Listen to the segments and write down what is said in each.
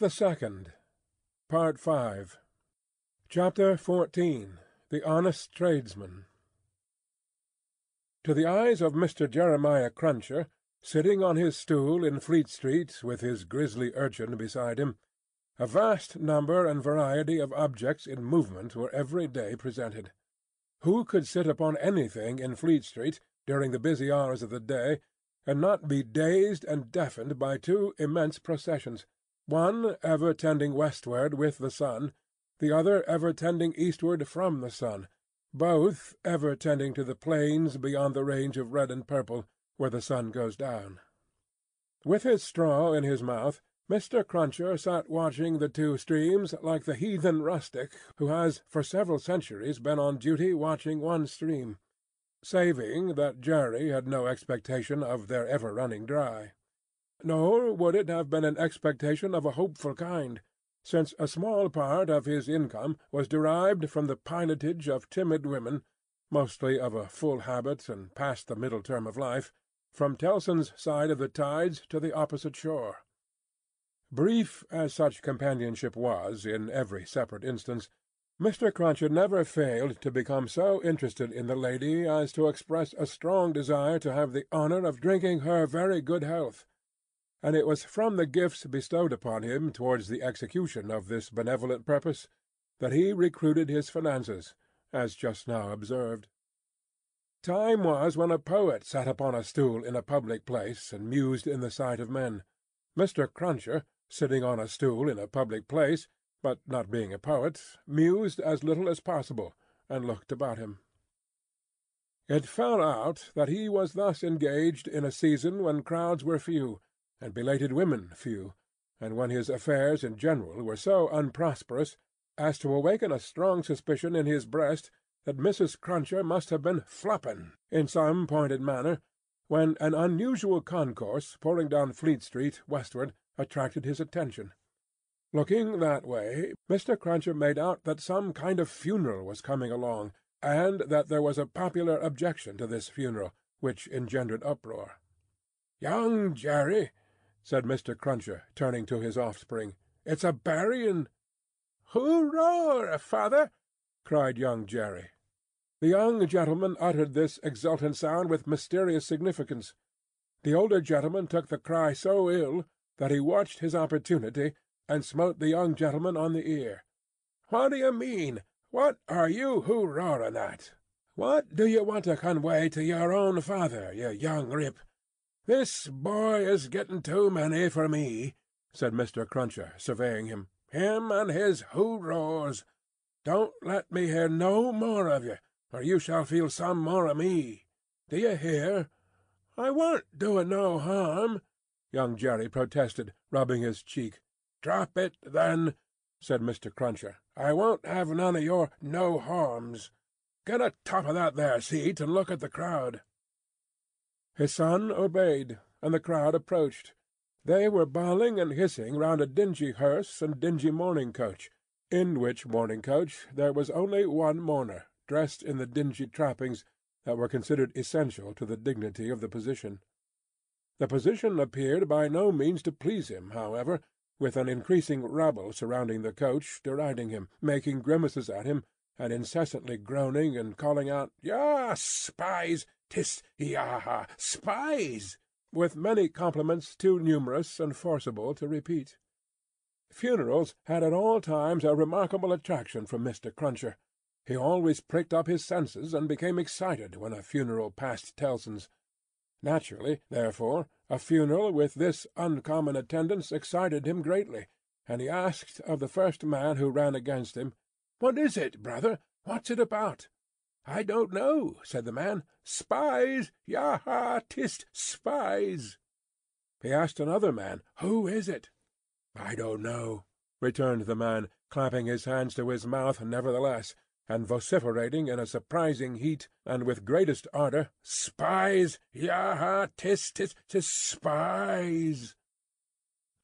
the Second Part Five Chapter XIV The Honest Tradesman To the eyes of Mr. Jeremiah Cruncher, sitting on his stool in Fleet Street with his grisly urchin beside him, a vast number and variety of objects in movement were every day presented. Who could sit upon anything in Fleet Street, during the busy hours of the day, and not be dazed and deafened by two immense processions, one ever tending westward with the sun, the other ever tending eastward from the sun, both ever tending to the plains beyond the range of red and purple, where the sun goes down. With his straw in his mouth, Mr. Cruncher sat watching the two streams like the heathen rustic who has for several centuries been on duty watching one stream, saving that Jerry had no expectation of their ever running dry. Nor would it have been an expectation of a hopeful kind, since a small part of his income was derived from the pilotage of timid women, mostly of a full habit and past the middle term of life, from Tellson's side of the tides to the opposite shore. Brief as such companionship was in every separate instance, Mr. Cruncher never failed to become so interested in the lady as to express a strong desire to have the honour of drinking her very good health and it was from the gifts bestowed upon him towards the execution of this benevolent purpose that he recruited his finances, as just now observed. Time was when a poet sat upon a stool in a public place and mused in the sight of men. Mr. Cruncher, sitting on a stool in a public place, but not being a poet, mused as little as possible, and looked about him. It fell out that he was thus engaged in a season when crowds were few, and belated women few, and when his affairs in general were so unprosperous as to awaken a strong suspicion in his breast that Mrs. Cruncher must have been flopping in some pointed manner, when an unusual concourse pouring down Fleet Street westward attracted his attention. Looking that way, Mr. Cruncher made out that some kind of funeral was coming along, and that there was a popular objection to this funeral, which engendered uproar. "Young Jerry!" Said Mr. Cruncher, turning to his offspring. "It's a burying." "Hooroar, father!" cried young Jerry. The young gentleman uttered this exultant sound with mysterious significance. The older gentleman took the cry so ill that he watched his opportunity, and smote the young gentleman on the ear. "What do you mean? What are you hooroaring at? What do you want to conway to your own father, you young rip? "This boy is getting too many for me," said Mr. Cruncher, surveying him. "Him and his hooroars! Don't let me hear no more of you, or you shall feel some more of me. Do you hear?" "I warn't doing no harm," young Jerry protested, rubbing his cheek. "Drop it, then," said Mr. Cruncher. "I won't have none of your no harms. Get atop of that there seat and look at the crowd. His son obeyed, and the crowd approached. They were bawling and hissing round a dingy hearse and dingy mourning coach, in which mourning coach there was only one mourner, dressed in the dingy trappings that were considered essential to the dignity of the position. The position appeared by no means to please him, however, with an increasing rabble surrounding the coach, deriding him, making grimaces at him, and incessantly groaning and calling out, "Yah, spies! "'Tis ha! spies!" with many compliments too numerous and forcible to repeat. Funerals had at all times a remarkable attraction for Mr. Cruncher. He always pricked up his senses and became excited when a funeral passed Tellson's. Naturally, therefore, a funeral with this uncommon attendance excited him greatly, and he asked of the first man who ran against him, "What is it, brother? What's it about?" "I don't know," said the man. "Spies! Yah! Tist spies!" He asked another man, "Who is it?" "I don't know," returned the man, clapping his hands to his mouth nevertheless, and vociferating in a surprising heat, and with greatest ardour, "Spies! Yah! Tist, tist, tis spies!"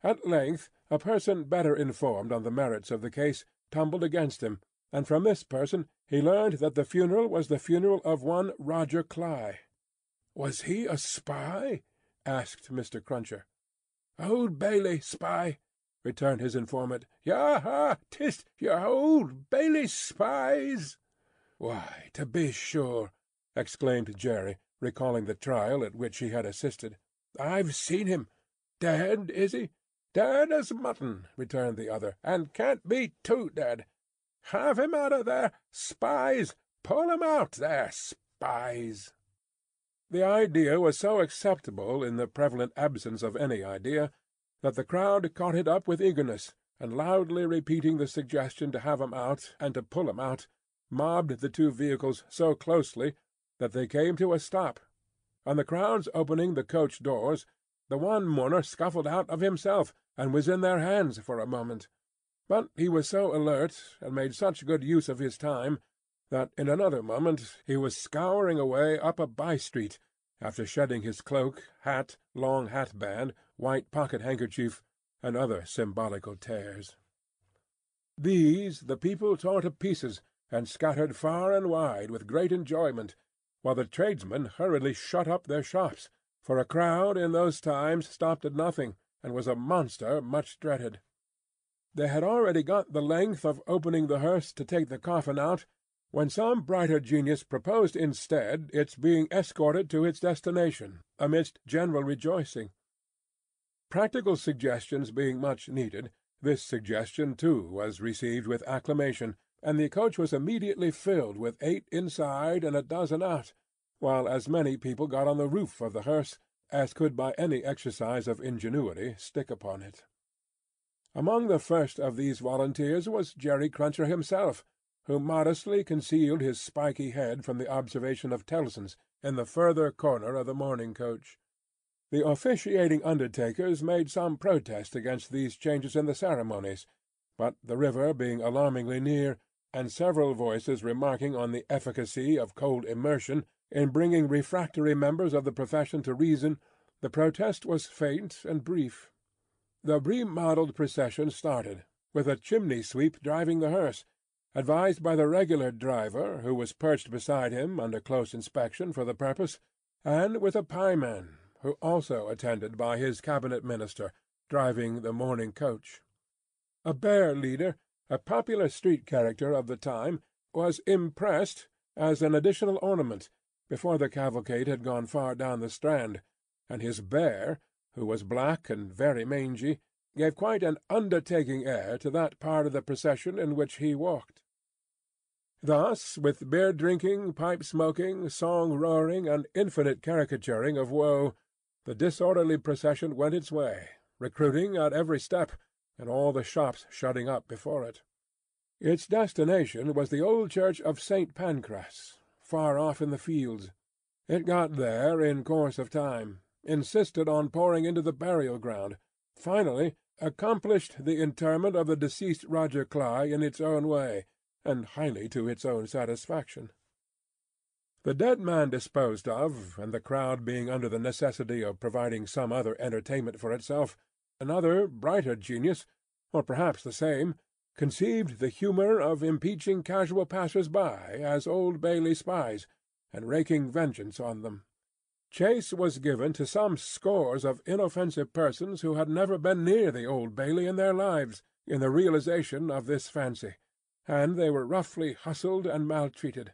At length a person better informed on the merits of the case tumbled against him, and from this person he learned that the funeral was the funeral of one Roger Cly. "Was he a spy?" asked Mr. Cruncher. "Old Bailey spy," returned his informant. "Yah! 'tis your Old Bailey spies!" "Why, to be sure!" exclaimed Jerry, recalling the trial at which he had assisted. "I've seen him. Dead, is he?" "Dead as mutton," returned the other, "and can't be too dead. Have him out of there, spies! Pull him out there, spies!" The idea was so acceptable in the prevalent absence of any idea, that the crowd caught it up with eagerness, and loudly repeating the suggestion to have him out, and to pull him out, mobbed the two vehicles so closely that they came to a stop. On the crowd's opening the coach doors, the one mourner scuffled out of himself, and was in their hands for a moment. But he was so alert, and made such good use of his time, that in another moment he was scouring away up a by street, after shedding his cloak, hat, long hatband, white pocket-handkerchief, and other symbolical tears. These the people tore to pieces, and scattered far and wide with great enjoyment, while the tradesmen hurriedly shut up their shops, for a crowd in those times stopped at nothing, and was a monster much dreaded. They had already got the length of opening the hearse to take the coffin out, when some brighter genius proposed instead its being escorted to its destination, amidst general rejoicing. Practical suggestions being much needed, this suggestion too was received with acclamation, and the coach was immediately filled with eight inside and a dozen out, while as many people got on the roof of the hearse as could by any exercise of ingenuity stick upon it. Among the first of these volunteers was Jerry Cruncher himself, who modestly concealed his spiky head from the observation of Tellson's, in the further corner of the mourning coach. The officiating undertakers made some protest against these changes in the ceremonies, but the river being alarmingly near, and several voices remarking on the efficacy of cold immersion in bringing refractory members of the profession to reason, the protest was faint and brief. The remodelled procession started, with a chimney-sweep driving the hearse, advised by the regular driver, who was perched beside him under close inspection for the purpose, and with a pieman, who also attended by his cabinet minister, driving the mourning coach. A bear leader, a popular street character of the time, was impressed, as an additional ornament, before the cavalcade had gone far down the Strand, and his bear, who was black and very mangy, gave quite an undertaking air to that part of the procession in which he walked. Thus, with beer drinking, pipe smoking, song roaring, and infinite caricaturing of woe, the disorderly procession went its way, recruiting at every step, and all the shops shutting up before it. Its destination was the old church of St. Pancras, far off in the fields. It got there in course of time, insisted on pouring into the burial ground, finally accomplished the interment of the deceased Roger Cly in its own way, and highly to its own satisfaction. The dead man disposed of, and the crowd being under the necessity of providing some other entertainment for itself, another brighter genius, or perhaps the same, conceived the humour of impeaching casual passers-by as Old Bailey spies, and raking vengeance on them. Chase was given to some scores of inoffensive persons who had never been near the Old Bailey in their lives, in the realization of this fancy and they were roughly hustled and maltreated.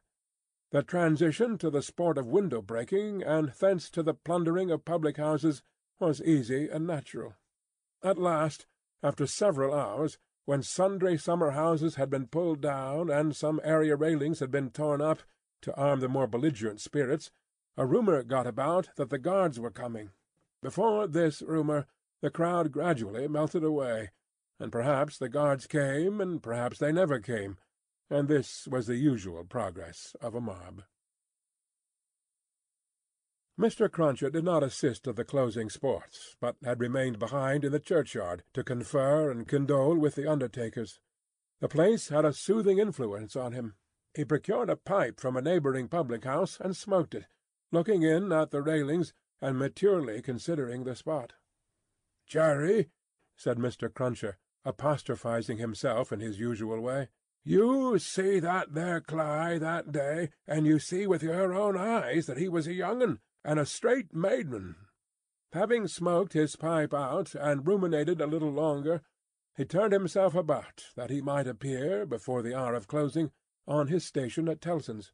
The transition to the sport of window-breaking, and thence to the plundering of public-houses, was easy and natural. At last, after several hours, when sundry summer-houses had been pulled down, and some area railings had been torn up, to arm the more belligerent spirits, a rumour got about that the guards were coming. Before this rumour the crowd gradually melted away, and perhaps the guards came, and perhaps they never came, and this was the usual progress of a mob. Mr. Cruncher did not assist at the closing sports, but had remained behind in the churchyard to confer and condole with the undertakers. The place had a soothing influence on him. He procured a pipe from a neighbouring public-house and smoked it, looking in at the railings and maturely considering the spot. "Jerry," said Mr. Cruncher, apostrophizing himself in his usual way, "you see that there Cly that day, and you see with your own eyes that he was a young un, and a straight made un." Having smoked his pipe out, and ruminated a little longer, he turned himself about that he might appear, before the hour of closing, on his station at Tellson's.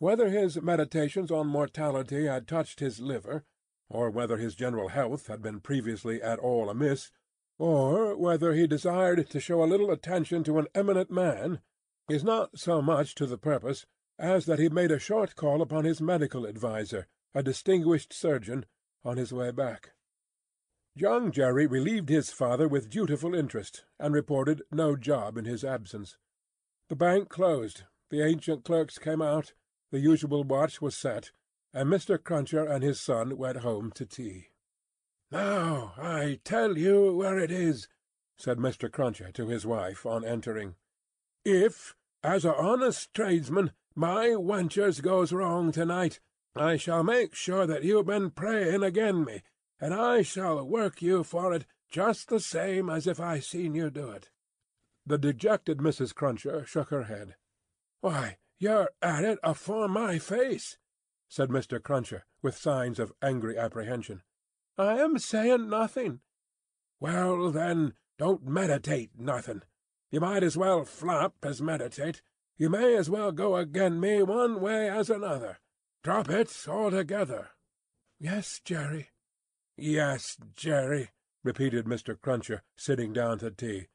Whether his meditations on mortality had touched his liver, or whether his general health had been previously at all amiss, or whether he desired to show a little attention to an eminent man, is not so much to the purpose as that he made a short call upon his medical adviser, a distinguished surgeon, on his way back. Young Jerry relieved his father with dutiful interest, and reported no job in his absence. The bank closed, the ancient clerks came out, the usual watch was set, and Mr. Cruncher and his son went home to tea. "Now I tell you where it is," said Mr. Cruncher to his wife on entering. "If, as a honest tradesman, my wenchers goes wrong to-night, I shall make sure that you've been praying again me, and I shall work you for it just the same as if I seen you do it." The dejected Mrs. Cruncher shook her head. "Why, you're at it afore my face," said Mr. Cruncher, with signs of angry apprehension. "I am saying nothing." "Well, then, don't meditate nothing. You might as well flop as meditate. You may as well go again me one way as another. Drop it altogether." "Yes, Jerry." "Yes, Jerry," repeated Mr. Cruncher, sitting down to tea.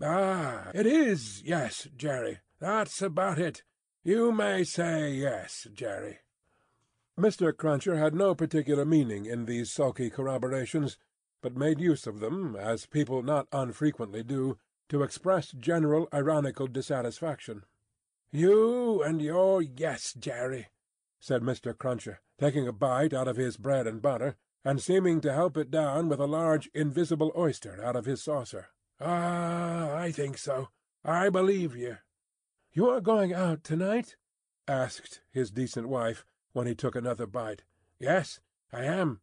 "Ah, it is yes, Jerry. That's about it. You may say yes, Jerry. Mr. Cruncher had no particular meaning in these sulky corroborations, but made use of them, as people not unfrequently do, to express general ironical dissatisfaction. "You and your yes, Jerry," said Mr. Cruncher, taking a bite out of his bread and butter, and seeming to help it down with a large invisible oyster out of his saucer. "Ah, I think so. I believe you." "You are going out to-night?" asked his decent wife when he took another bite. "Yes, I am."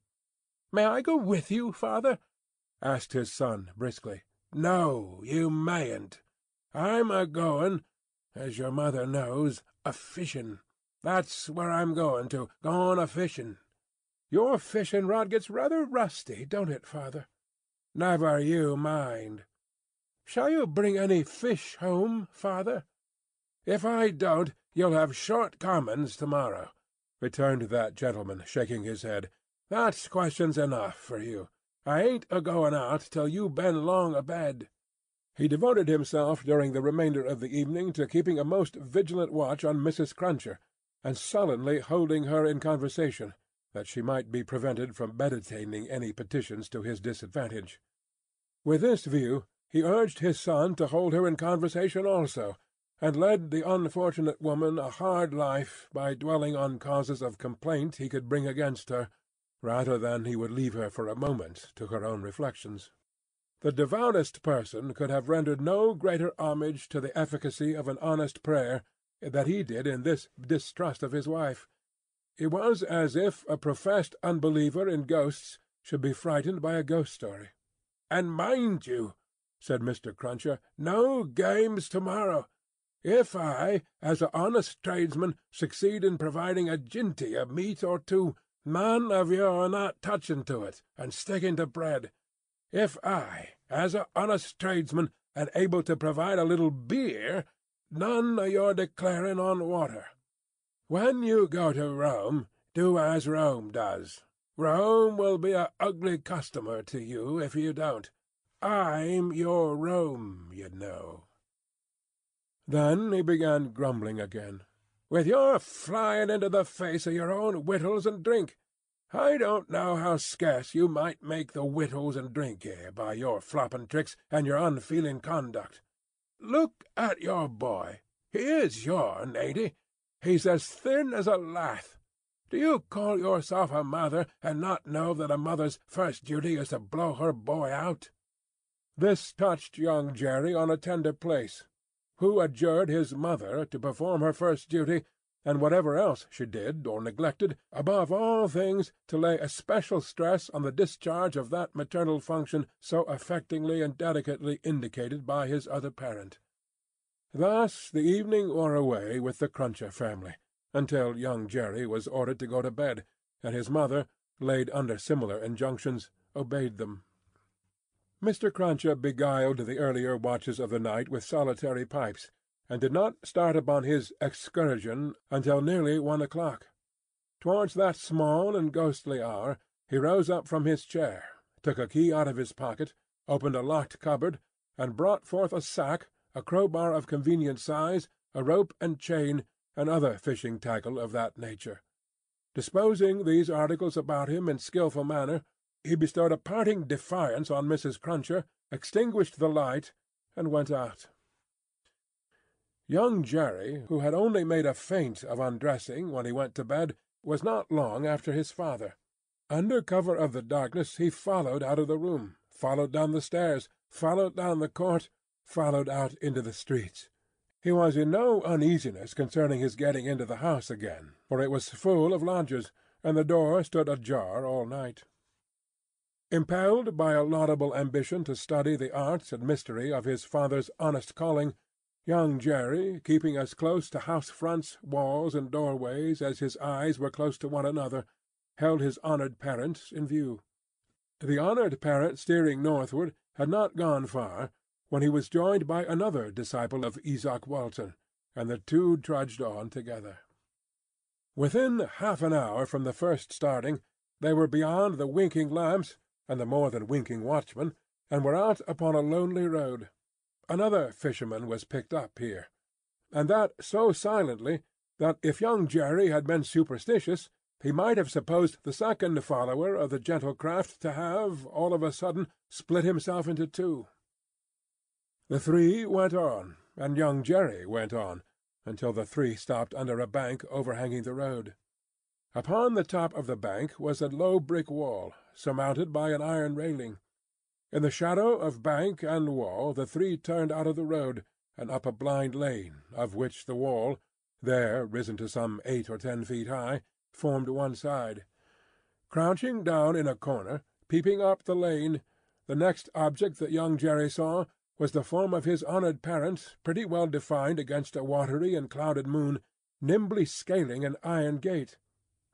"May I go with you, father?" asked his son, briskly. "No, you mayn't. I'm a going, as your mother knows, a fishing. That's where I'm going to, going a fishing." "Your fishing rod gets rather rusty, don't it, father?" "Never you mind." "Shall you bring any fish home, father?" "If I don't, you'll have short commons to-morrow returned that gentleman, shaking his head. "That's questions enough for you. I ain't a-going out till you've been long abed." He devoted himself during the remainder of the evening to keeping a most vigilant watch on Mrs. Cruncher, and sullenly holding her in conversation, that she might be prevented from meditating any petitions to his disadvantage. With this view he urged his son to hold her in conversation also, and led the unfortunate woman a hard life by dwelling on causes of complaint he could bring against her, rather than he would leave her for a moment to her own reflections. The devoutest person could have rendered no greater homage to the efficacy of an honest prayer than he did in this distrust of his wife. It was as if a professed unbeliever in ghosts should be frightened by a ghost story. "And mind you," said Mr. Cruncher, "no games to-morrow. If I, as a honest tradesman, succeed in providing a jinty of meat or two, none of your not touching to it, and sticking to bread. If I, as a honest tradesman, am able to provide a little beer, none of your declaring on water. When you go to Rome, do as Rome does. Rome will be a ugly customer to you if you don't. I'm your Rome, you know. Then he began grumbling again. "With your flying into the face of your own wittles and drink! I don't know how scarce you might make the wittles and drink here by your flopping tricks and your unfeeling conduct. Look at your boy. He is yourn, ain't he? He's as thin as a lath. Do you call yourself a mother, and not know that a mother's first duty is to blow her boy out?" This touched young Jerry on a tender place who adjured his mother to perform her first duty, and whatever else she did or neglected, above all things to lay especial stress on the discharge of that maternal function so affectingly and delicately indicated by his other parent. Thus the evening wore away with the Cruncher family, until young Jerry was ordered to go to bed, and his mother, laid under similar injunctions, obeyed them. Mr. Cruncher beguiled the earlier watches of the night with solitary pipes, and did not start upon his excursion until nearly one o'clock. Towards that small and ghostly hour he rose up from his chair, took a key out of his pocket, opened a locked cupboard, and brought forth a sack, a crowbar of convenient size, a rope and chain, and other fishing tackle of that nature. Disposing these articles about him in skilful manner, he bestowed a parting defiance on Mrs. Cruncher, extinguished the light, and went out. Young Jerry, who had only made a feint of undressing when he went to bed, was not long after his father. Under cover of the darkness he followed out of the room, followed down the stairs, followed down the court, followed out into the streets. He was in no uneasiness concerning his getting into the house again, for it was full of lodgers, and the door stood ajar all night. Impelled by a laudable ambition to study the arts and mystery of his father's honest calling, young Jerry, keeping as close to house fronts, walls, and doorways as his eyes were close to one another, held his honoured parent in view. The honoured parent steering northward had not gone far when he was joined by another disciple of Izaak Walton, and the two trudged on together. Within half an hour from the first starting, they were beyond the winking lamps and the more than winking watchman, and were out upon a lonely road. Another fisherman was picked up here, and that so silently that if young Jerry had been superstitious, he might have supposed the second follower of the gentle craft to have, all of a sudden, split himself into two. The three went on, and young Jerry went on, until the three stopped under a bank overhanging the road. Upon the top of the bank was a low brick wall, surmounted by an iron railing. In the shadow of bank and wall the three turned out of the road, and up a blind lane, of which the wall, there risen to some eight or ten feet high, formed one side. Crouching down in a corner, peeping up the lane, the next object that young Jerry saw was the form of his honoured parent, pretty well defined against a watery and clouded moon, nimbly scaling an iron gate.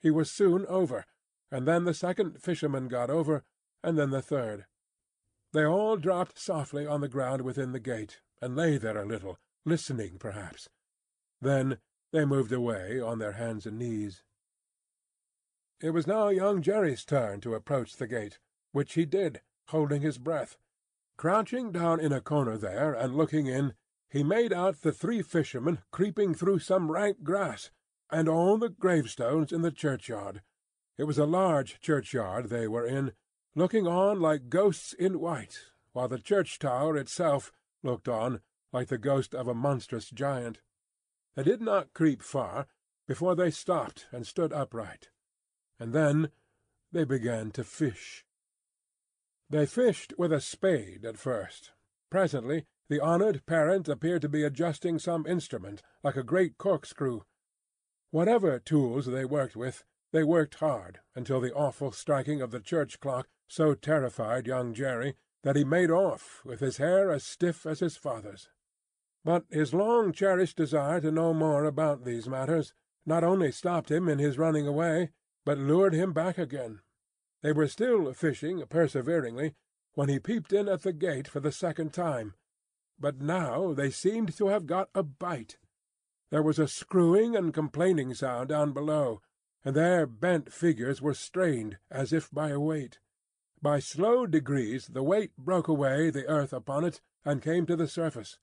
He was soon over, and then the second fisherman got over, and then the third. They all dropped softly on the ground within the gate, and lay there a little, listening perhaps. Then they moved away on their hands and knees. It was now young Jerry's turn to approach the gate, which he did, holding his breath. Crouching down in a corner there, and looking in, he made out the three fishermen creeping through some rank grass, and all the gravestones in the churchyard. It was a large churchyard they were in, looking on like ghosts in white, while the church tower itself looked on like the ghost of a monstrous giant. They did not creep far before they stopped and stood upright. And then they began to fish. They fished with a spade at first. Presently the honoured parent appeared to be adjusting some instrument, like a great corkscrew. Whatever tools they worked with, they worked hard, until the awful striking of the church clock so terrified young Jerry that he made off, with his hair as stiff as his father's. But his long cherished desire to know more about these matters not only stopped him in his running away, but lured him back again. They were still fishing perseveringly when he peeped in at the gate for the second time, but now they seemed to have got a bite. There was a screwing and complaining sound down below, and their bent figures were strained as if by a weight. By slow degrees the weight broke away the earth upon it, and came to the surface.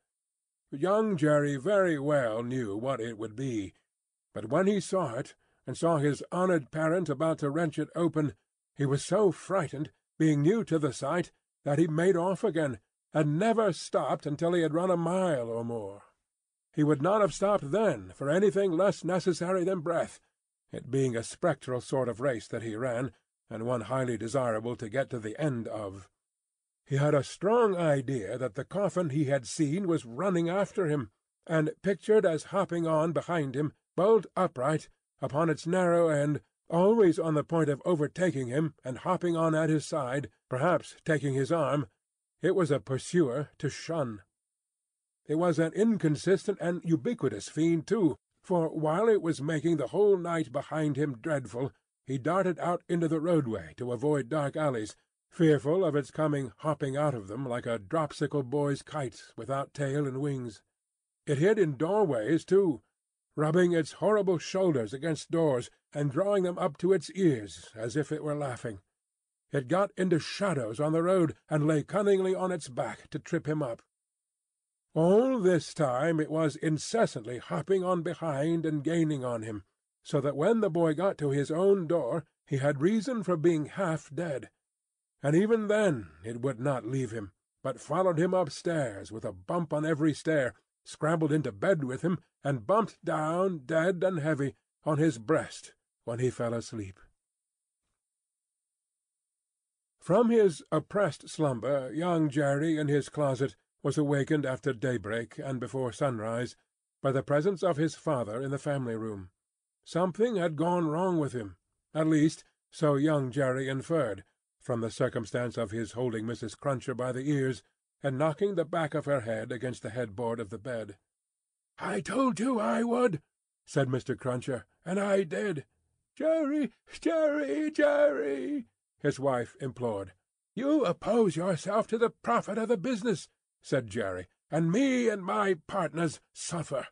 Young Jerry very well knew what it would be, but when he saw it, and saw his honoured parent about to wrench it open, he was so frightened, being new to the sight, that he made off again, and never stopped until he had run a mile or more. He would not have stopped then for anything less necessary than breath, it being a spectral sort of race that he ran, and one highly desirable to get to the end of. He had a strong idea that the coffin he had seen was running after him, and pictured as hopping on behind him, bolt upright, upon its narrow end, always on the point of overtaking him and hopping on at his side, perhaps taking his arm, it was a pursuer to shun. It was an inconsistent and ubiquitous fiend too, for while it was making the whole night behind him dreadful, he darted out into the roadway to avoid dark alleys, fearful of its coming hopping out of them like a dropsical boy's kite without tail and wings. It hid in doorways too, rubbing its horrible shoulders against doors, and drawing them up to its ears as if it were laughing. It got into shadows on the road, and lay cunningly on its back to trip him up. All this time it was incessantly hopping on behind and gaining on him, so that when the boy got to his own door he had reason for being half dead. And even then it would not leave him, but followed him upstairs with a bump on every stair, scrambled into bed with him, and bumped down, dead and heavy, on his breast when he fell asleep. From his oppressed slumber young Jerry in his closet was awakened after daybreak and before sunrise by the presence of his father in the family room. Something had gone wrong with him; at least, so young Jerry inferred, from the circumstance of his holding Mrs. Cruncher by the ears and knocking the back of her head against the headboard of the bed. "I told you I would," said Mr. Cruncher, "and I did. Jerry, Jerry, Jerry!" his wife implored. "You oppose yourself to the profit of the business," said Jerry, "and me and my partners suffer.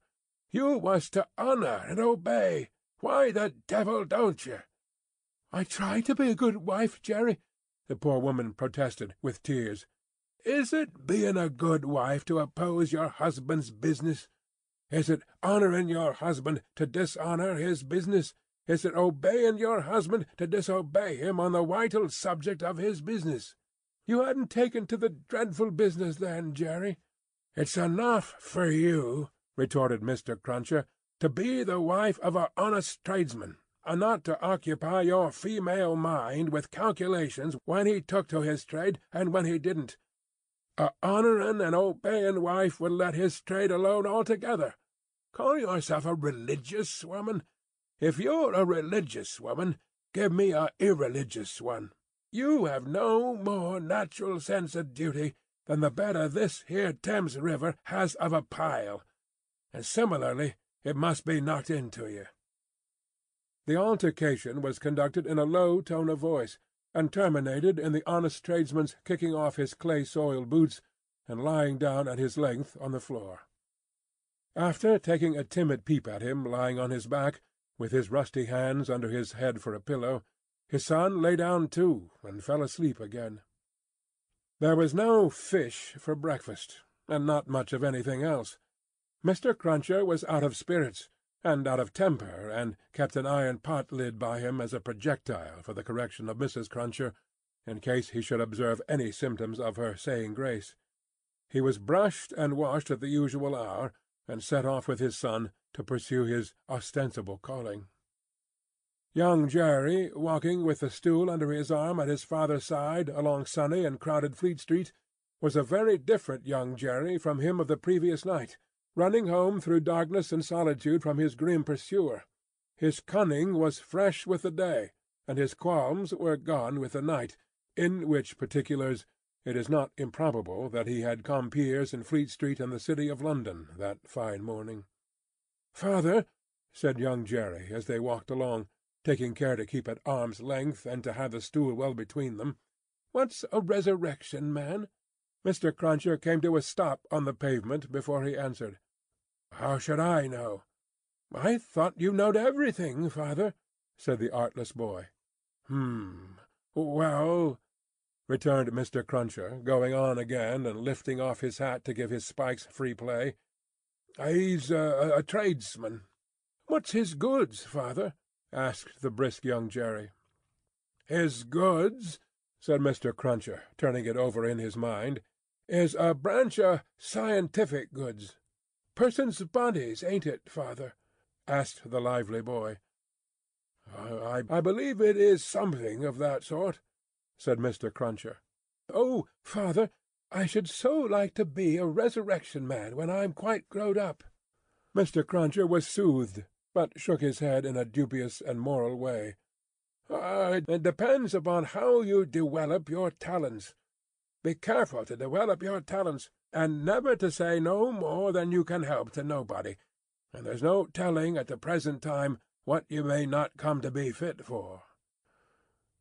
You was to honour and obey. Why the devil don't you?" "I try to be a good wife, Jerry," the poor woman protested, with tears. "Is it being a good wife to oppose your husband's business? Is it honouring your husband to dishonour his business? Is it obeying your husband to disobey him on the wital subject of his business? You hadn't taken to the dreadful business then, Jerry." "It's enough for you," retorted Mr. Cruncher, "to be the wife of a honest tradesman, and not to occupy your female mind with calculations when he took to his trade and when he didn't. A honouring and obeying wife would let his trade alone altogether. Call yourself a religious woman? If you're a religious woman, give me a irreligious one. You have no more natural sense of duty than the bed of this here Thames River has of a pile, and similarly it must be knocked into you." The altercation was conducted in a low tone of voice, and terminated in the honest tradesman's kicking off his clay-soiled boots and lying down at his length on the floor. After taking a timid peep at him lying on his back, with his rusty hands under his head for a pillow, his son lay down too, and fell asleep again. There was no fish for breakfast, and not much of anything else. Mr. Cruncher was out of spirits, and out of temper, and kept an iron pot lid by him as a projectile for the correction of Mrs. Cruncher, in case he should observe any symptoms of her saying grace. He was brushed and washed at the usual hour, and set off with his son to pursue his ostensible calling. Young Jerry, walking with the stool under his arm at his father's side along sunny and crowded Fleet Street, was a very different young Jerry from him of the previous night, running home through darkness and solitude from his grim pursuer. His cunning was fresh with the day, and his qualms were gone with the night, in which particulars it is not improbable that he had compeers in Fleet Street and the City of London that fine morning. "Father," said young Jerry, as they walked along, taking care to keep at arm's length and to have the stool well between them, "what's a resurrection man?" Mr. Cruncher came to a stop on the pavement before he answered. "How should I know?" "I thought you knowed everything, father," said the artless boy. "Hum! Well returned Mr. Cruncher, going on again, and lifting off his hat to give his spikes free play. "He's a tradesman." "What's his goods, father?" Asked the brisk young Jerry. "His goods," said Mr. Cruncher, turning it over in his mind, "is a branch o' scientific goods." "Persons' bodies, ain't it, father?" asked the lively boy. "I, believe it is something of that sort said Mr. Cruncher. "Oh, father, I should so like to be a resurrection man when I'm quite growed up." Mr. Cruncher was soothed, but shook his head in a dubious and moral way. "Ah, it depends upon how you dewelop your talents. Be careful to dewelop your talents, and never to say no more than you can help to nobody, and there's no telling at the present time what you may not come to be fit for.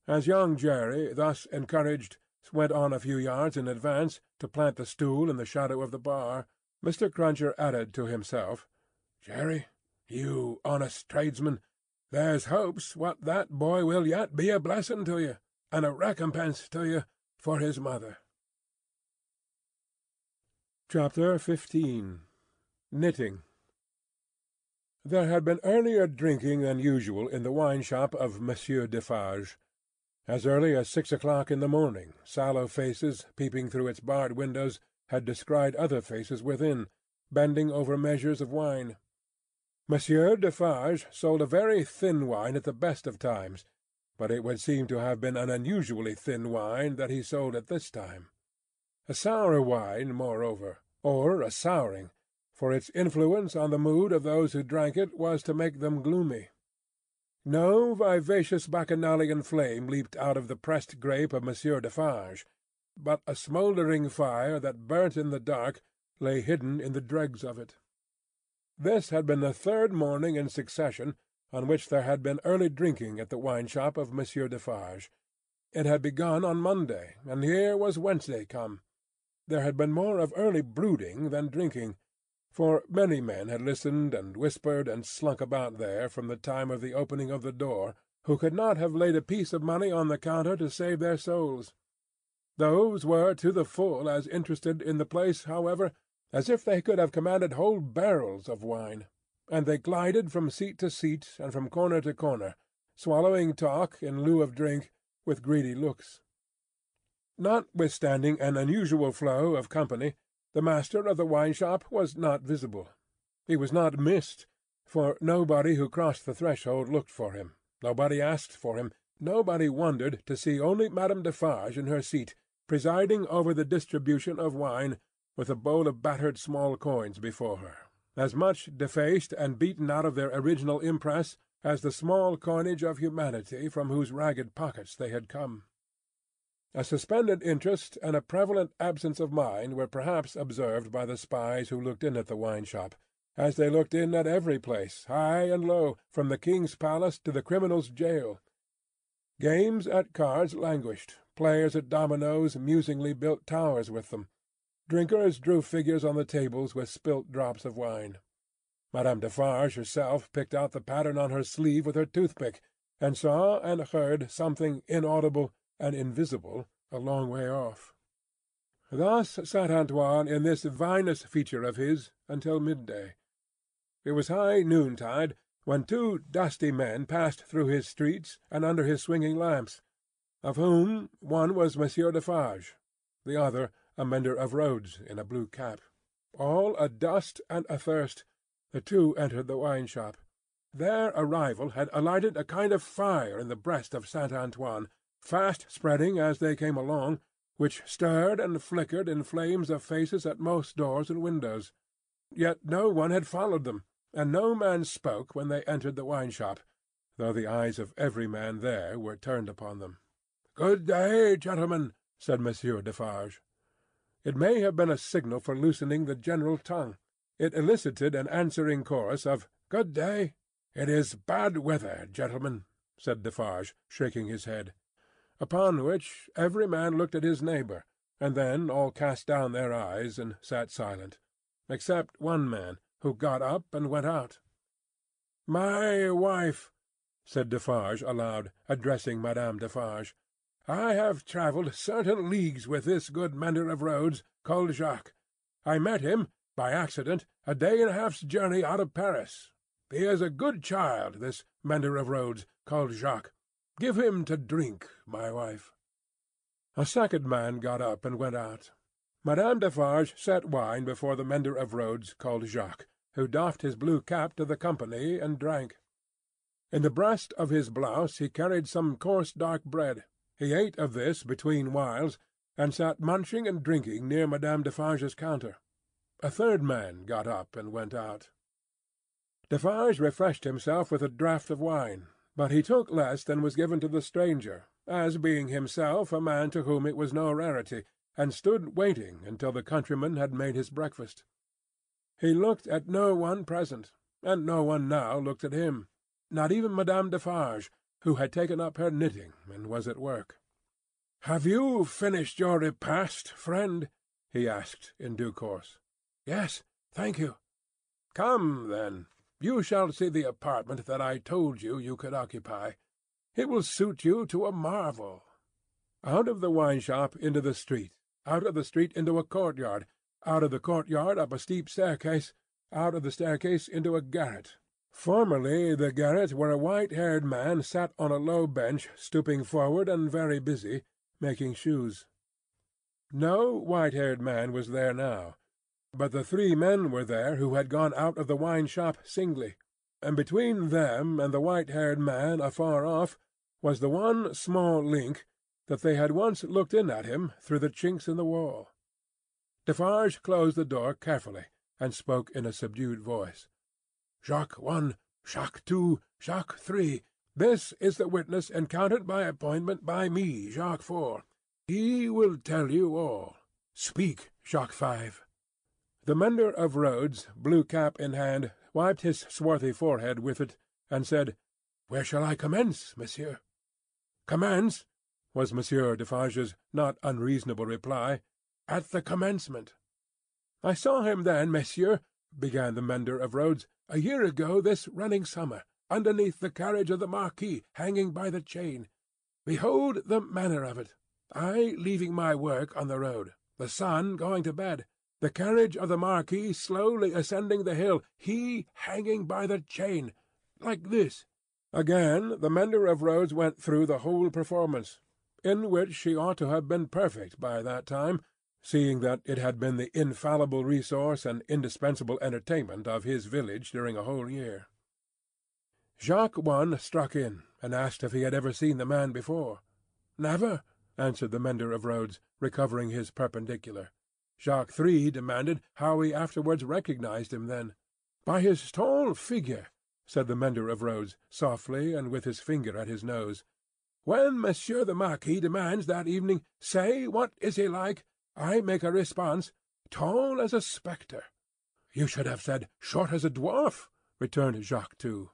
As young Jerry, thus encouraged, went on a few yards in advance to plant the stool in the shadow of the bar, Mr. Cruncher added to himself, "Jerry, you honest tradesman, there's hopes what that boy will yet be a blessing to you, and a recompense to you for his mother." Chapter XV. Knitting There had been earlier drinking than usual in the wine shop of Monsieur Defarge. As early as six o'clock in the morning, sallow faces, peeping through its barred windows, had descried other faces within, bending over measures of wine. Monsieur Defarge sold a very thin wine at the best of times, but it would seem to have been an unusually thin wine that he sold at this time. A sour wine, moreover, or a souring, for its influence on the mood of those who drank it was to make them gloomy. No vivacious bacchanalian flame leaped out of the pressed grape of Monsieur Defarge, but a smouldering fire that burnt in the dark lay hidden in the dregs of it. This had been the third morning in succession on which there had been early drinking at the wine shop of Monsieur Defarge. It had begun on Monday, and here was Wednesday come. There had been more of early brooding than drinking, for many men had listened and whispered and slunk about there from the time of the opening of the door, who could not have laid a piece of money on the counter to save their souls. Those were to the full as interested in the place, however, as if they could have commanded whole barrels of wine, and they glided from seat to seat and from corner to corner, swallowing talk in lieu of drink with greedy looks. Notwithstanding an unusual flow of company, the master of the wine shop was not visible. He was not missed, for nobody who crossed the threshold looked for him, nobody asked for him, nobody wondered to see only Madame Defarge in her seat, presiding over the distribution of wine, with a bowl of battered small coins before her, as much defaced and beaten out of their original impress as the small coinage of humanity from whose ragged pockets they had come. A suspended interest and a prevalent absence of mind were perhaps observed by the spies who looked in at the wine shop, as they looked in at every place, high and low, from the king's palace to the criminal's jail. Games at cards languished, players at dominoes musingly built towers with them, drinkers drew figures on the tables with spilt drops of wine. Madame Defarge herself picked out the pattern on her sleeve with her toothpick, and saw and heard something inaudible and invisible a long way off. Thus Saint Antoine in this vinous feature of his until midday. It was high noontide when two dusty men passed through his streets and under his swinging lamps, of whom one was Monsieur Defarge, the other a mender of roads in a blue cap. All adust and athirst, the two entered the wine shop. Their arrival had alighted a kind of fire in the breast of Saint Antoine, fast spreading as they came along, which stirred and flickered in flames of faces at most doors and windows. Yet no one had followed them, and no man spoke when they entered the wine shop, though the eyes of every man there were turned upon them. "Good day, gentlemen," said Monsieur Defarge. It may have been a signal for loosening the general tongue. It elicited an answering chorus of "Good day." "It is bad weather, gentlemen," said Defarge, shaking his head upon which every man looked at his neighbour, and then all cast down their eyes and sat silent, except one man, who got up and went out. "My wife," said Defarge aloud, addressing Madame Defarge, "I have travelled certain leagues with this good mender of roads, called Jacques. I met him, by accident, a day and a half's journey out of Paris. He is a good child, this mender of roads, called Jacques. Give him to drink, my wife." A second man got up and went out. Madame Defarge set wine before the mender of roads called Jacques, who doffed his blue cap to the company and drank. In the breast of his blouse he carried some coarse dark bread. He ate of this between whiles, and sat munching and drinking near Madame Defarge's counter. A third man got up and went out. Defarge refreshed himself with a draught of wine, but he took less than was given to the stranger, as being himself a man to whom it was no rarity, and stood waiting until the countryman had made his breakfast. He looked at no one present, and no one now looked at him, not even Madame Defarge, who had taken up her knitting and was at work. "Have you finished your repast, friend?" he asked in due course. "Yes, thank you." "Come, then. You shall see the apartment that I told you you could occupy. It will suit you to a marvel. Out of the wine shop into the street, out of the street into a courtyard, out of the courtyard up a steep staircase, out of the staircase into a garret. Formerly the garret where a white haired man sat on a low bench, stooping forward and very busy, making shoes. No white haired man was there now, but the three men were there who had gone out of the wine shop singly, and between them and the white haired man afar off was the one small link that they had once looked in at him through the chinks in the wall. Defarge closed the door carefully, and spoke in a subdued voice. "Jacques one, Jacques two, Jacques three. This is the witness encountered by appointment by me, Jacques four. He will tell you all. Speak, Jacques five." The mender of roads, blue cap in hand, wiped his swarthy forehead with it, and said, "Where shall I commence, monsieur?" "Commence!" was Monsieur Defarge's not unreasonable reply. "At the commencement." "I saw him then, monsieur," began the mender of roads, "a year ago this running summer, underneath the carriage of the Marquis, hanging by the chain. Behold the manner of it. I leaving my work on the road, the sun going to bed, the carriage of the Marquis slowly ascending the hill, he hanging by the chain, like this. Again the mender of roads went through the whole performance, in which she ought to have been perfect by that time, seeing that it had been the infallible resource and indispensable entertainment of his village during a whole year. Jacques one struck in, and asked if he had ever seen the man before. "Never," answered the mender of roads, recovering his perpendicular. Jacques three demanded how he afterwards recognized him then. "By his tall figure said the mender of roads, softly and with his finger at his nose. "When Monsieur the Marquis demands that evening, 'Say, what is he like?' I make a response, 'Tall as a spectre.'" "You should have said, 'Short as a dwarf,'" returned Jacques Two.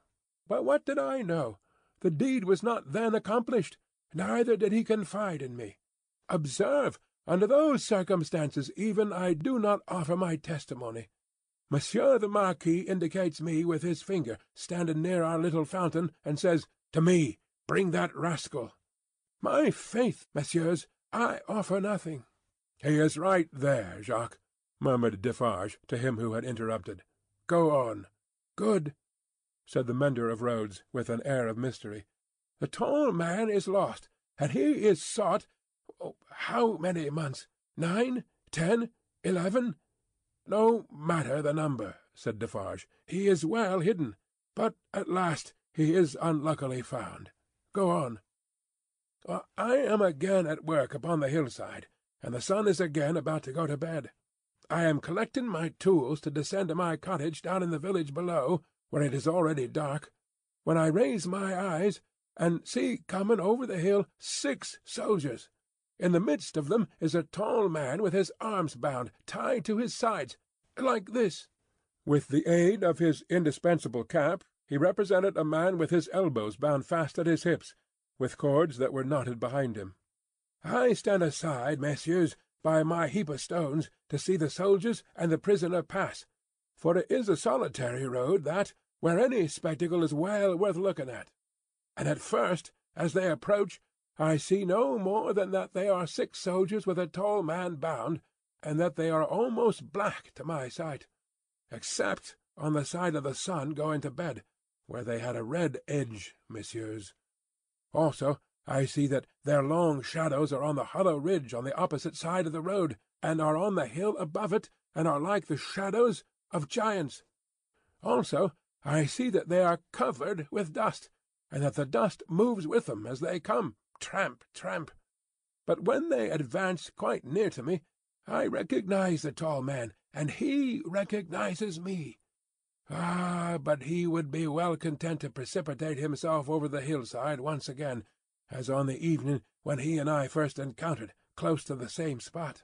"But what did I know? The deed was not then accomplished, neither did he confide in me. Observe, under those circumstances even I do not offer my testimony. Monsieur the Marquis indicates me with his finger, standing near our little fountain, and says, 'To me! Bring that rascal!' My faith, messieurs, I offer nothing." "He is right there, Jacques," murmured Defarge to him who had interrupted. "Go on." "Good," said the mender of roads, with an air of mystery. "The tall man is lost, and he is sought—oh, how many months? Nine? Ten? Eleven? "No matter the number," said Defarge. "He is well hidden. But at last he is unluckily found. Go on." Uh, "I am again at work upon the hillside, and the sun is again about to go to bed. I am collecting my tools to descend to my cottage down in the village below, where it is already dark, when I raise my eyes and see coming over the hill six soldiers. In the midst of them is a tall man with his arms bound, tied to his sides, like this." With the aid of his indispensable cap, he represented a man with his elbows bound fast at his hips, with cords that were knotted behind him. "I stand aside, messieurs, by my heap of stones, to see the soldiers and the prisoner pass, for it is a solitary road that, where any spectacle is well worth looking at. And at first, as they approach, I see no more than that they are six soldiers with a tall man bound, and that they are almost black to my sight, except on the side of the sun going to bed, where they had a red edge, messieurs. Also I see that their long shadows are on the hollow ridge on the opposite side of the road, and are on the hill above it, and are like the shadows of giants. Also I see that they are covered with dust, and that the dust moves with them as they come tramp, tramp. But when they advance quite near to me, I recognize the tall man, and he recognizes me. Ah, but he would be well content to precipitate himself over the hillside once again, as on the evening when he and I first encountered, close to the same spot.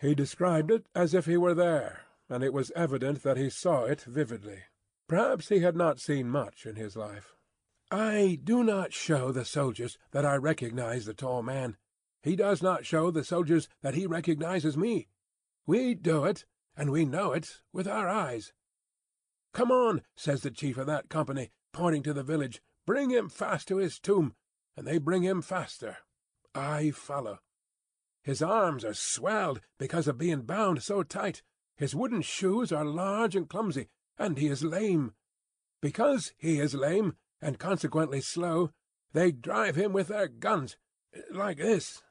He described it as if he were there, and it was evident that he saw it vividly. Perhaps he had not seen much in his life. I do not show the soldiers that I recognize the tall man. he does not show the soldiers that he recognizes me. We do it, and we know it, with our eyes. "'Come on,' says the chief of that company, pointing to the village. "'Bring him fast to his tomb.' And they bring him faster. I follow. His arms are swelled because of being bound so tight. His wooden shoes are large and clumsy, and he is lame. Because he is lame, and consequently slow, they drive him with their guns, like this."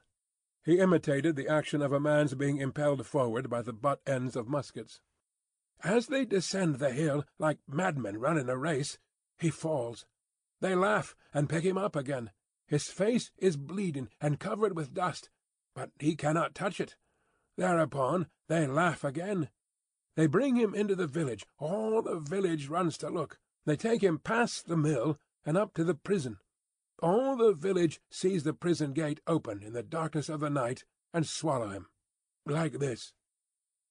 He imitated the action of a man's being impelled forward by the butt ends of muskets. As they descend the hill, like madmen running a race, he falls. They laugh and pick him up again. His face is bleeding and covered with dust, but he cannot touch it. Thereupon they laugh again. They bring him into the village. All the village runs to look. They take him past the mill and up to the prison. All the village sees the prison gate open in the darkness of the night and swallow him. Like this.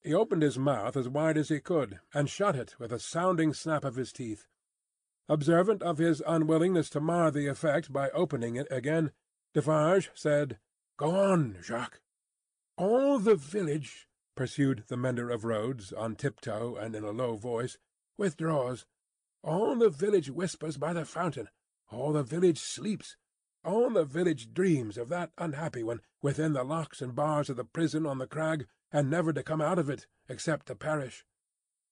He opened his mouth as wide as he could, and shut it with a sounding snap of his teeth. Observant of his unwillingness to mar the effect by opening it again, Defarge said, "Go on, Jacques." "All the village," pursued the mender of roads, on tiptoe and in a low voice, "withdraws. All the village whispers by the fountain. All the village sleeps. All the village dreams of that unhappy one, within the locks and bars of the prison on the crag, and never to come out of it, except to perish.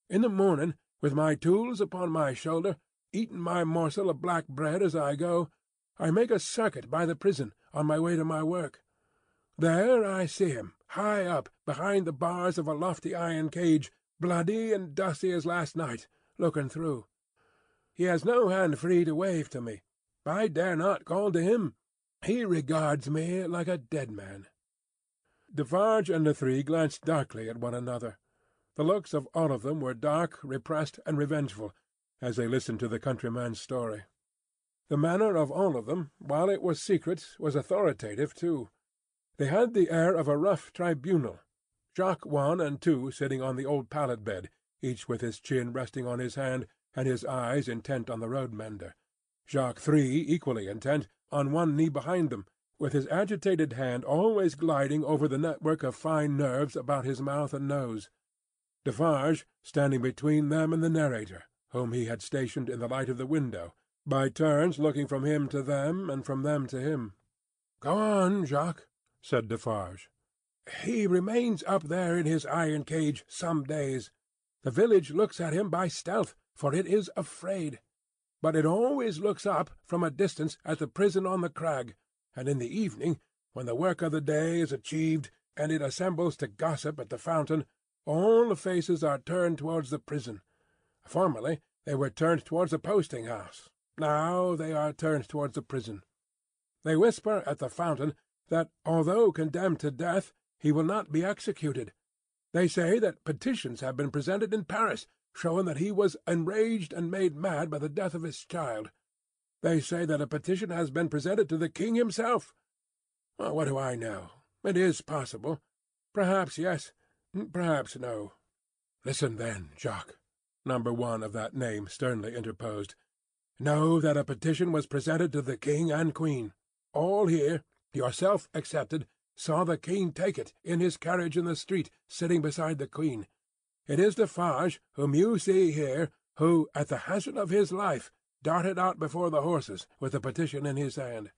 In the morning, with my tools upon my shoulder, eating my morsel of black bread as I go, I make a circuit by the prison, on my way to my work. There I see him, high up, behind the bars of a lofty iron cage, bloody and dusty as last night, looking through. He has no hand free to wave to me. I dare not call to him. He regards me like a dead man." Defarge and the three glanced darkly at one another. The looks of all of them were dark, repressed, and revengeful, as they listened to the countryman's story. The manner of all of them, while it was secret, was authoritative too. They had the air of a rough tribunal. Jacques one and two sitting on the old pallet bed, each with his chin resting on his hand, and his eyes intent on the road mender. Jacques three, equally intent, on one knee behind them, with his agitated hand always gliding over the network of fine nerves about his mouth and nose; Defarge standing between them and the narrator, whom he had stationed in the light of the window, by turns looking from him to them, and from them to him. "Go on, Jacques," said Defarge. "He remains up there in his iron cage some days. The village looks at him by stealth, for it is afraid but it always looks up from a distance at the prison on the crag, and in the evening, when the work of the day is achieved, and it assembles to gossip at the fountain, all faces are turned towards the prison. Formerly they were turned towards the posting-house; now they are turned towards the prison. They whisper at the fountain that although condemned to death he will not be executed. They say that petitions have been presented in Paris showing that he was enraged and made mad by the death of his child. They say that a petition has been presented to the king himself. What do I know? It is possible. Perhaps yes, perhaps no. Listen then, Jacques. Number one of that name sternly interposed. Know that a petition was presented to the king and queen. All here, yourself excepted, saw the king take it, in his carriage in the street, sitting beside the queen. It is Defarge, whom you see here, who, at the hazard of his life, darted out before the horses, with the petition in his hand.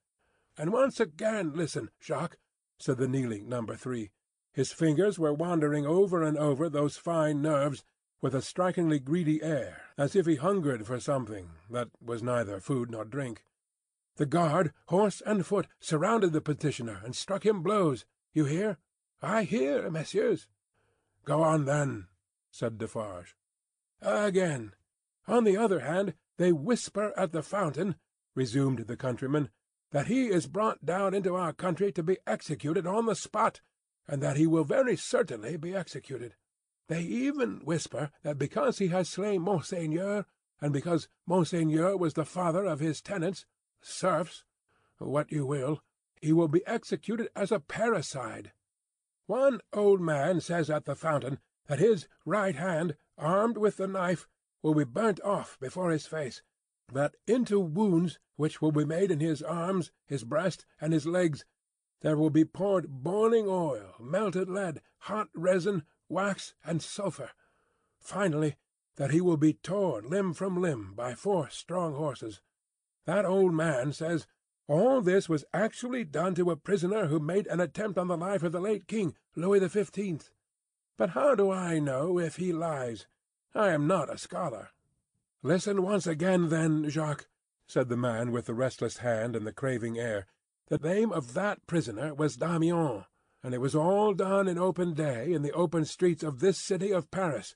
And once again listen, Jacques," said the kneeling number three. His fingers were wandering over and over those fine nerves with a strikingly greedy air, as if he hungered for something that was neither food nor drink. The guard, horse and foot, surrounded the petitioner and struck him blows. You hear? I hear, messieurs. Go on, then, said Defarge. "Again. On the other hand, they whisper at the fountain," resumed the countryman, "that he is brought down into our country to be executed on the spot, and that he will very certainly be executed. They even whisper that because he has slain Monseigneur, and because Monseigneur was the father of his tenants, serfs, what you will, he will be executed as a parricide. One old man says at the fountain that his right hand, armed with the knife, will be burnt off before his face; that into wounds which will be made in his arms, his breast, and his legs, there will be poured boiling oil, melted lead, hot resin, wax, and sulphur. Finally, that he will be torn limb from limb by four strong horses. That old man says all this was actually done to a prisoner who made an attempt on the life of the late king, Louis the Fifteenth. But how do I know if he lies? I am not a scholar. "Listen once again, then, Jacques," said the man with the restless hand and the craving air. "The name of that prisoner was Damiens, and it was all done in open day in the open streets of this city of Paris,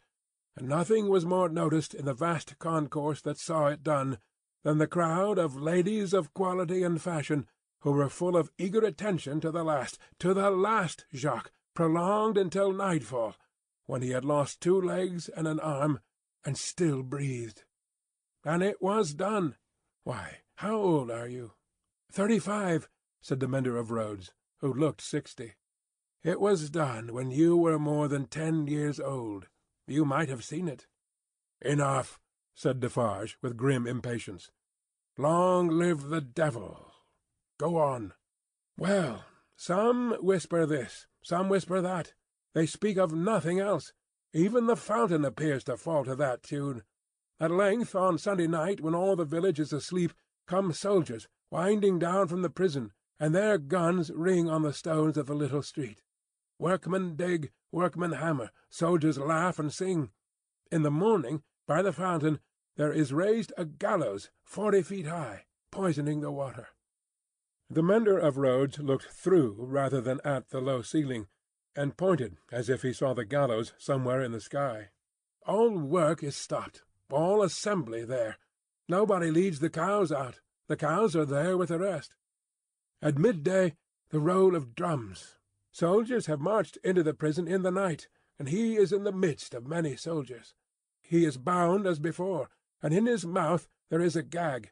and nothing was more noticed in the vast concourse that saw it done than the crowd of ladies of quality and fashion who were full of eager attention to the last, to the last, Jacques, prolonged until nightfall, when he had lost two legs and an arm, and still breathed. And it was done. Why, how old are you?" "Thirty-five," said the mender of roads, who looked sixty. "It was done when you were more than ten years old. You might have seen it." "Enough," said Defarge, with grim impatience. "Long live the devil! Go on." "Well, some whisper this, some whisper that. They speak of nothing else. Even the fountain appears to fall to that tune. At length, on Sunday night, when all the village is asleep, come soldiers, winding down from the prison, and their guns ring on the stones of the little street. Workmen dig, workmen hammer, soldiers laugh and sing. In the morning, by the fountain, there is raised a gallows forty feet high, poisoning the water." The mender of roads looked through rather than at the low ceiling, and pointed as if he saw the gallows somewhere in the sky. "All work is stopped all assembly there. Nobody leads the cows out. The cows are there with the rest. At midday the roll of drums. Soldiers have marched into the prison in the night, and he is in the midst of many soldiers. He is bound as before, and in his mouth there is a gag,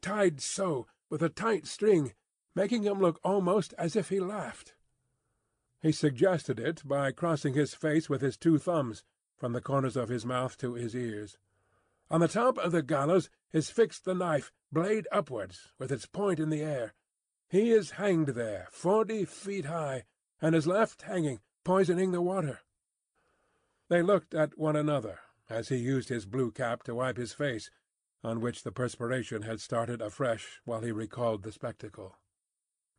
tied so, with a tight string, making him look almost as if he laughed. He suggested it by crossing his face with his two thumbs, from the corners of his mouth to his ears. On the top of the gallows is fixed the knife, blade upwards, with its point in the air. He is hanged there, forty feet high, and is left hanging, poisoning the water." They looked at one another as he used his blue cap to wipe his face, on which the perspiration had started afresh while he recalled the spectacle.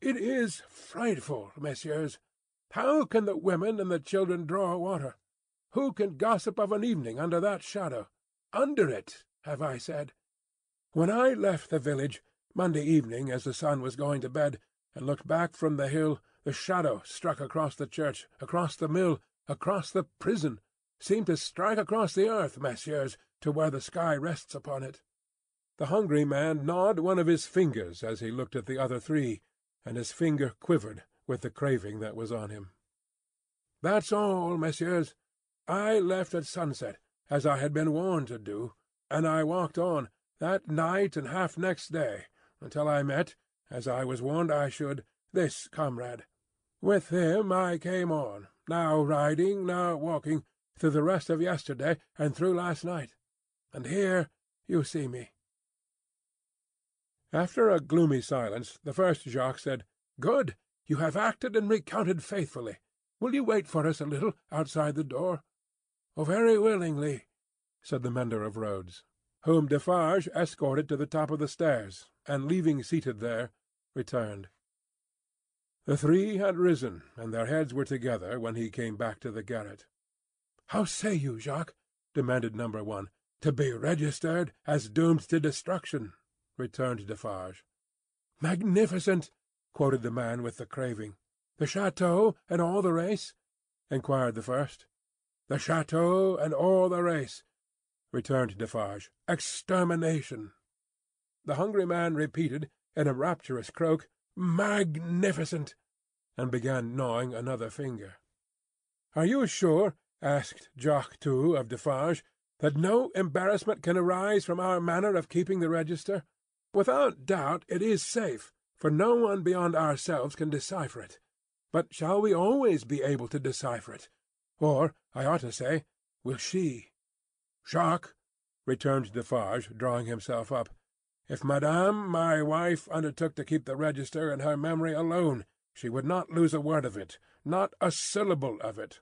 "It is frightful, messieurs. How can the women and the children draw water? Who can gossip of an evening under that shadow? Under it, have I said? When I left the village, Monday evening as the sun was going to bed, and looked back from the hill, the shadow struck across the church, across the mill, across the prison, seemed to strike across the earth, messieurs, to where the sky rests upon it. The hungry man gnawed one of his fingers as he looked at the other three, and his finger quivered with the craving that was on him. "That's all, messieurs. I left at sunset as I had been warned to do, and I walked on, that night and half next day, until I met, as I was warned I should, this comrade. With him I came on, now riding, now walking, through the rest of yesterday and through last night. And here you see me." After a gloomy silence, the first Jacques said, "Good! You have acted and recounted faithfully. Will you wait for us a little outside the door? "Oh, very willingly," said the mender of roads, whom Defarge escorted to the top of the stairs, and leaving seated there, returned. The three had risen, and their heads were together when he came back to the garret. "How say you, Jacques?" demanded number one. "To be registered as doomed to destruction," returned Defarge. "Magnificent!" quoted the man with the craving. "The château and all the race?" inquired the first. "The château and all the race," returned Defarge. "Extermination!" The hungry man repeated, in a rapturous croak, "Magnificent!" and began gnawing another finger. "Are you sure," asked Jacques Two of Defarge, "that no embarrassment can arise from our manner of keeping the register? Without doubt it is safe, for no one beyond ourselves can decipher it. But shall we always be able to decipher it? Or, I ought to say, will she?" "Jacques," returned Defarge, drawing himself up, "if madame my wife undertook to keep the register in her memory alone, She would not lose a word of it, not a syllable of it.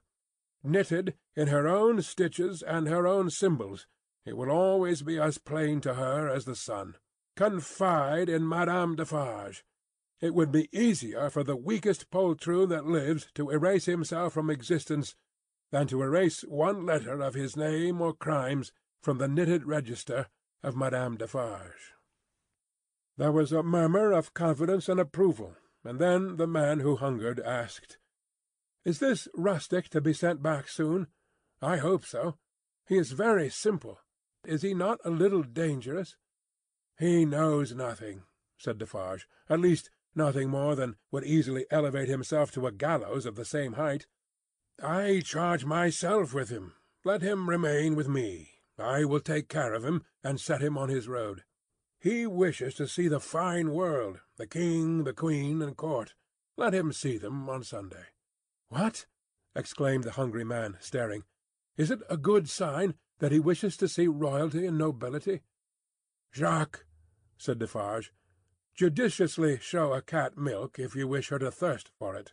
Knitted in her own stitches and her own symbols, it will always be as plain to her as the sun. Confide in Madame Defarge. It would be easier for the weakest poltroon that lives to erase himself from existence than to erase one letter of his name or crimes from the knitted register of Madame Defarge. There was a murmur of confidence and approval, and then the man who hungered asked, "Is this rustic to be sent back soon? I hope so. He is very simple. Is he not a little dangerous?" "He knows nothing," said Defarge. "At least, nothing more than would easily elevate himself to a gallows of the same height. I charge myself with him. Let him remain with me. I will take care of him, and set him on his road. He wishes to see the fine world, the king, the queen, and court. Let him see them on Sunday." "What!" exclaimed the hungry man, staring. "Is it a good sign that he wishes to see royalty and nobility?" "Jacques," said Defarge, "judiciously show a cat milk if you wish her to thirst for it.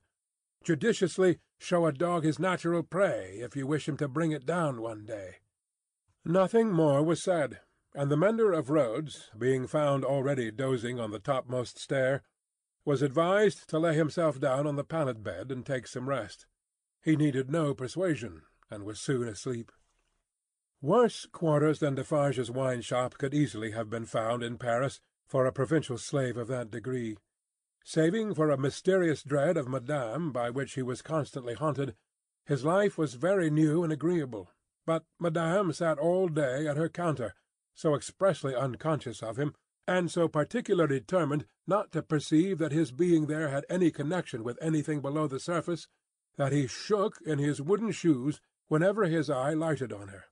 Judiciously show a dog his natural prey if you wish him to bring it down one day." Nothing more was said, and the mender of roads, being found already dozing on the topmost stair, was advised to lay himself down on the pallet bed and take some rest. He needed no persuasion, and was soon asleep. Worse quarters than Defarge's wine shop could easily have been found in Paris for a provincial slave of that degree. Saving for a mysterious dread of Madame by which he was constantly haunted, his life was very new and agreeable. But Madame sat all day at her counter, so expressly unconscious of him, and so particularly determined not to perceive that his being there had any connection with anything below the surface, that he shook in his wooden shoes whenever his eye lighted on her.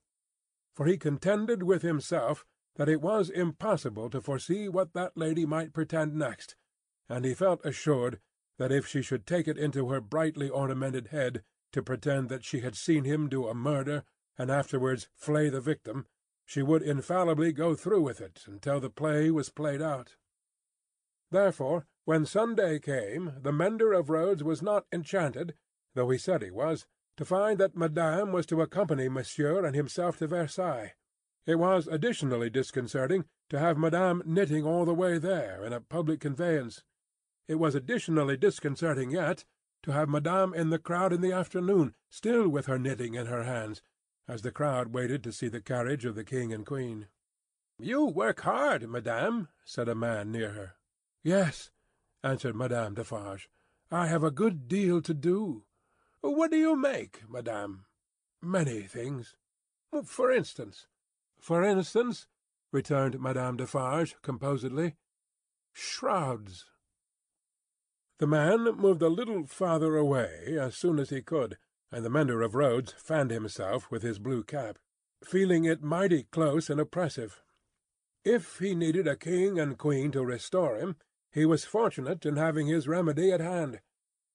For he contended with himself that it was impossible to foresee what that lady might pretend next, and he felt assured that if she should take it into her brightly ornamented head to pretend that she had seen him do a murder and afterwards flay the victim, she would infallibly go through with it until the play was played out. Therefore, when Sunday came, the mender of roads was not enchanted, though he said he was, to find that Madame was to accompany Monsieur and himself to Versailles. It was additionally disconcerting to have Madame knitting all the way there in a public conveyance. It was additionally disconcerting yet to have Madame in the crowd in the afternoon, still with her knitting in her hands, as the crowd waited to see the carriage of the King and Queen. "You work hard, Madame," said a man near her. "Yes," answered Madame Defarge. "I have a good deal to do. "What do you make, madame?" "Many things." "For instance?" "For instance," returned Madame Defarge, composedly, "shrouds." The man moved a little farther away as soon as he could, and the mender of roads fanned himself with his blue cap, feeling it mighty close and oppressive. If he needed a king and queen to restore him, he was fortunate in having his remedy at hand.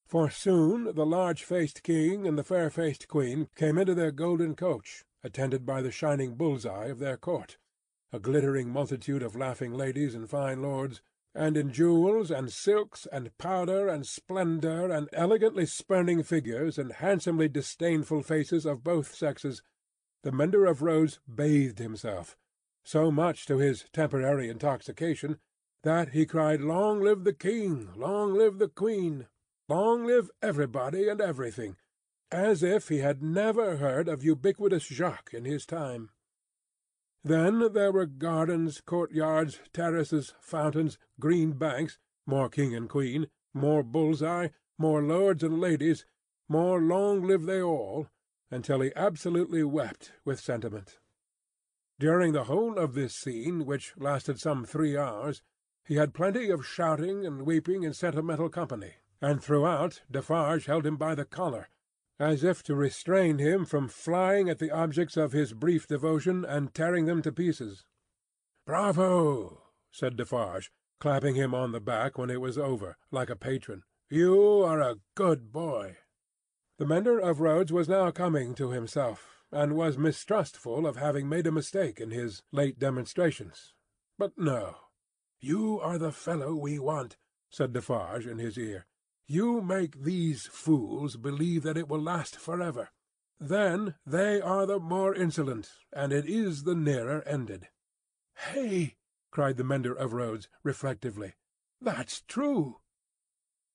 For soon the large-faced king and the fair-faced queen came into their golden coach, attended by the shining bull's-eye of their court, a glittering multitude of laughing ladies and fine lords, and in jewels and silks and powder and splendour and elegantly spurning figures and handsomely disdainful faces of both sexes, the mender of roads bathed himself, so much to his temporary intoxication, that he cried Long live the king! Long live the queen! Long live everybody and everything! as if he had never heard of ubiquitous Jacques in his time. Then there were gardens, courtyards, terraces, fountains, green banks, more king and queen, more bull's-eye, more lords and ladies, more long live they all, until he absolutely wept with sentiment. During the whole of this scene, which lasted some three hours, he had plenty of shouting and weeping and sentimental company and throughout Defarge held him by the collar, as if to restrain him from flying at the objects of his brief devotion and tearing them to pieces. "Bravo!" said Defarge, clapping him on the back when it was over, like a patron. "You are a good boy." The mender of roads was now coming to himself, and was mistrustful of having made a mistake in his late demonstrations. But no. "You are the fellow we want," said Defarge in his ear. You make these fools believe that it will last for ever. Then they are the more insolent, and it is the nearer ended. Hey! cried the mender of roads, reflectively. That's true.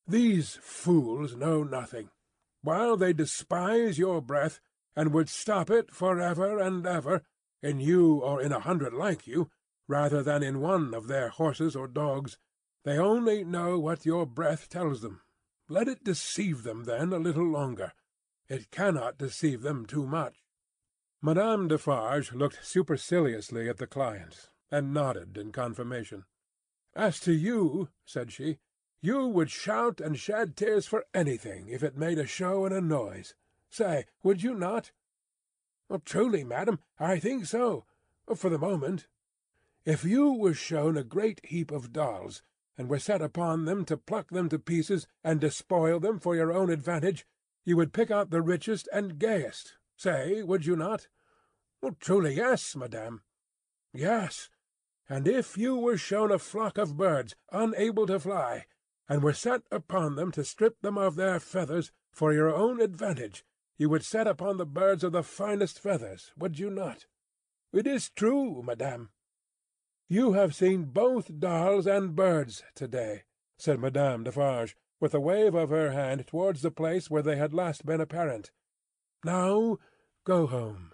These fools know nothing. While they despise your breath, and would stop it for ever and ever, in you or in a hundred like you, rather than in one of their horses or dogs, they only know what your breath tells them. Let it deceive them, then, a little longer. It cannot deceive them too much. Madame Defarge looked superciliously at the client, and nodded in confirmation. "As to you," said she, "you would shout and shed tears for anything if it made a show and a noise. Say, would you not?" "Truly, madam, I think so. For the moment. If you were shown a great heap of dolls, and were set upon them to pluck them to pieces and despoil them for your own advantage, you would pick out the richest and gayest. Say, would you not?" "Truly, yes, madame." "Yes. And if you were shown a flock of birds, unable to fly, and were set upon them to strip them of their feathers for your own advantage, you would set upon the birds of the finest feathers, would you not?" "It is true, madame." "You have seen both dolls and birds to day," said Madame Defarge, with a wave of her hand towards the place where they had last been apparent. "Now go home."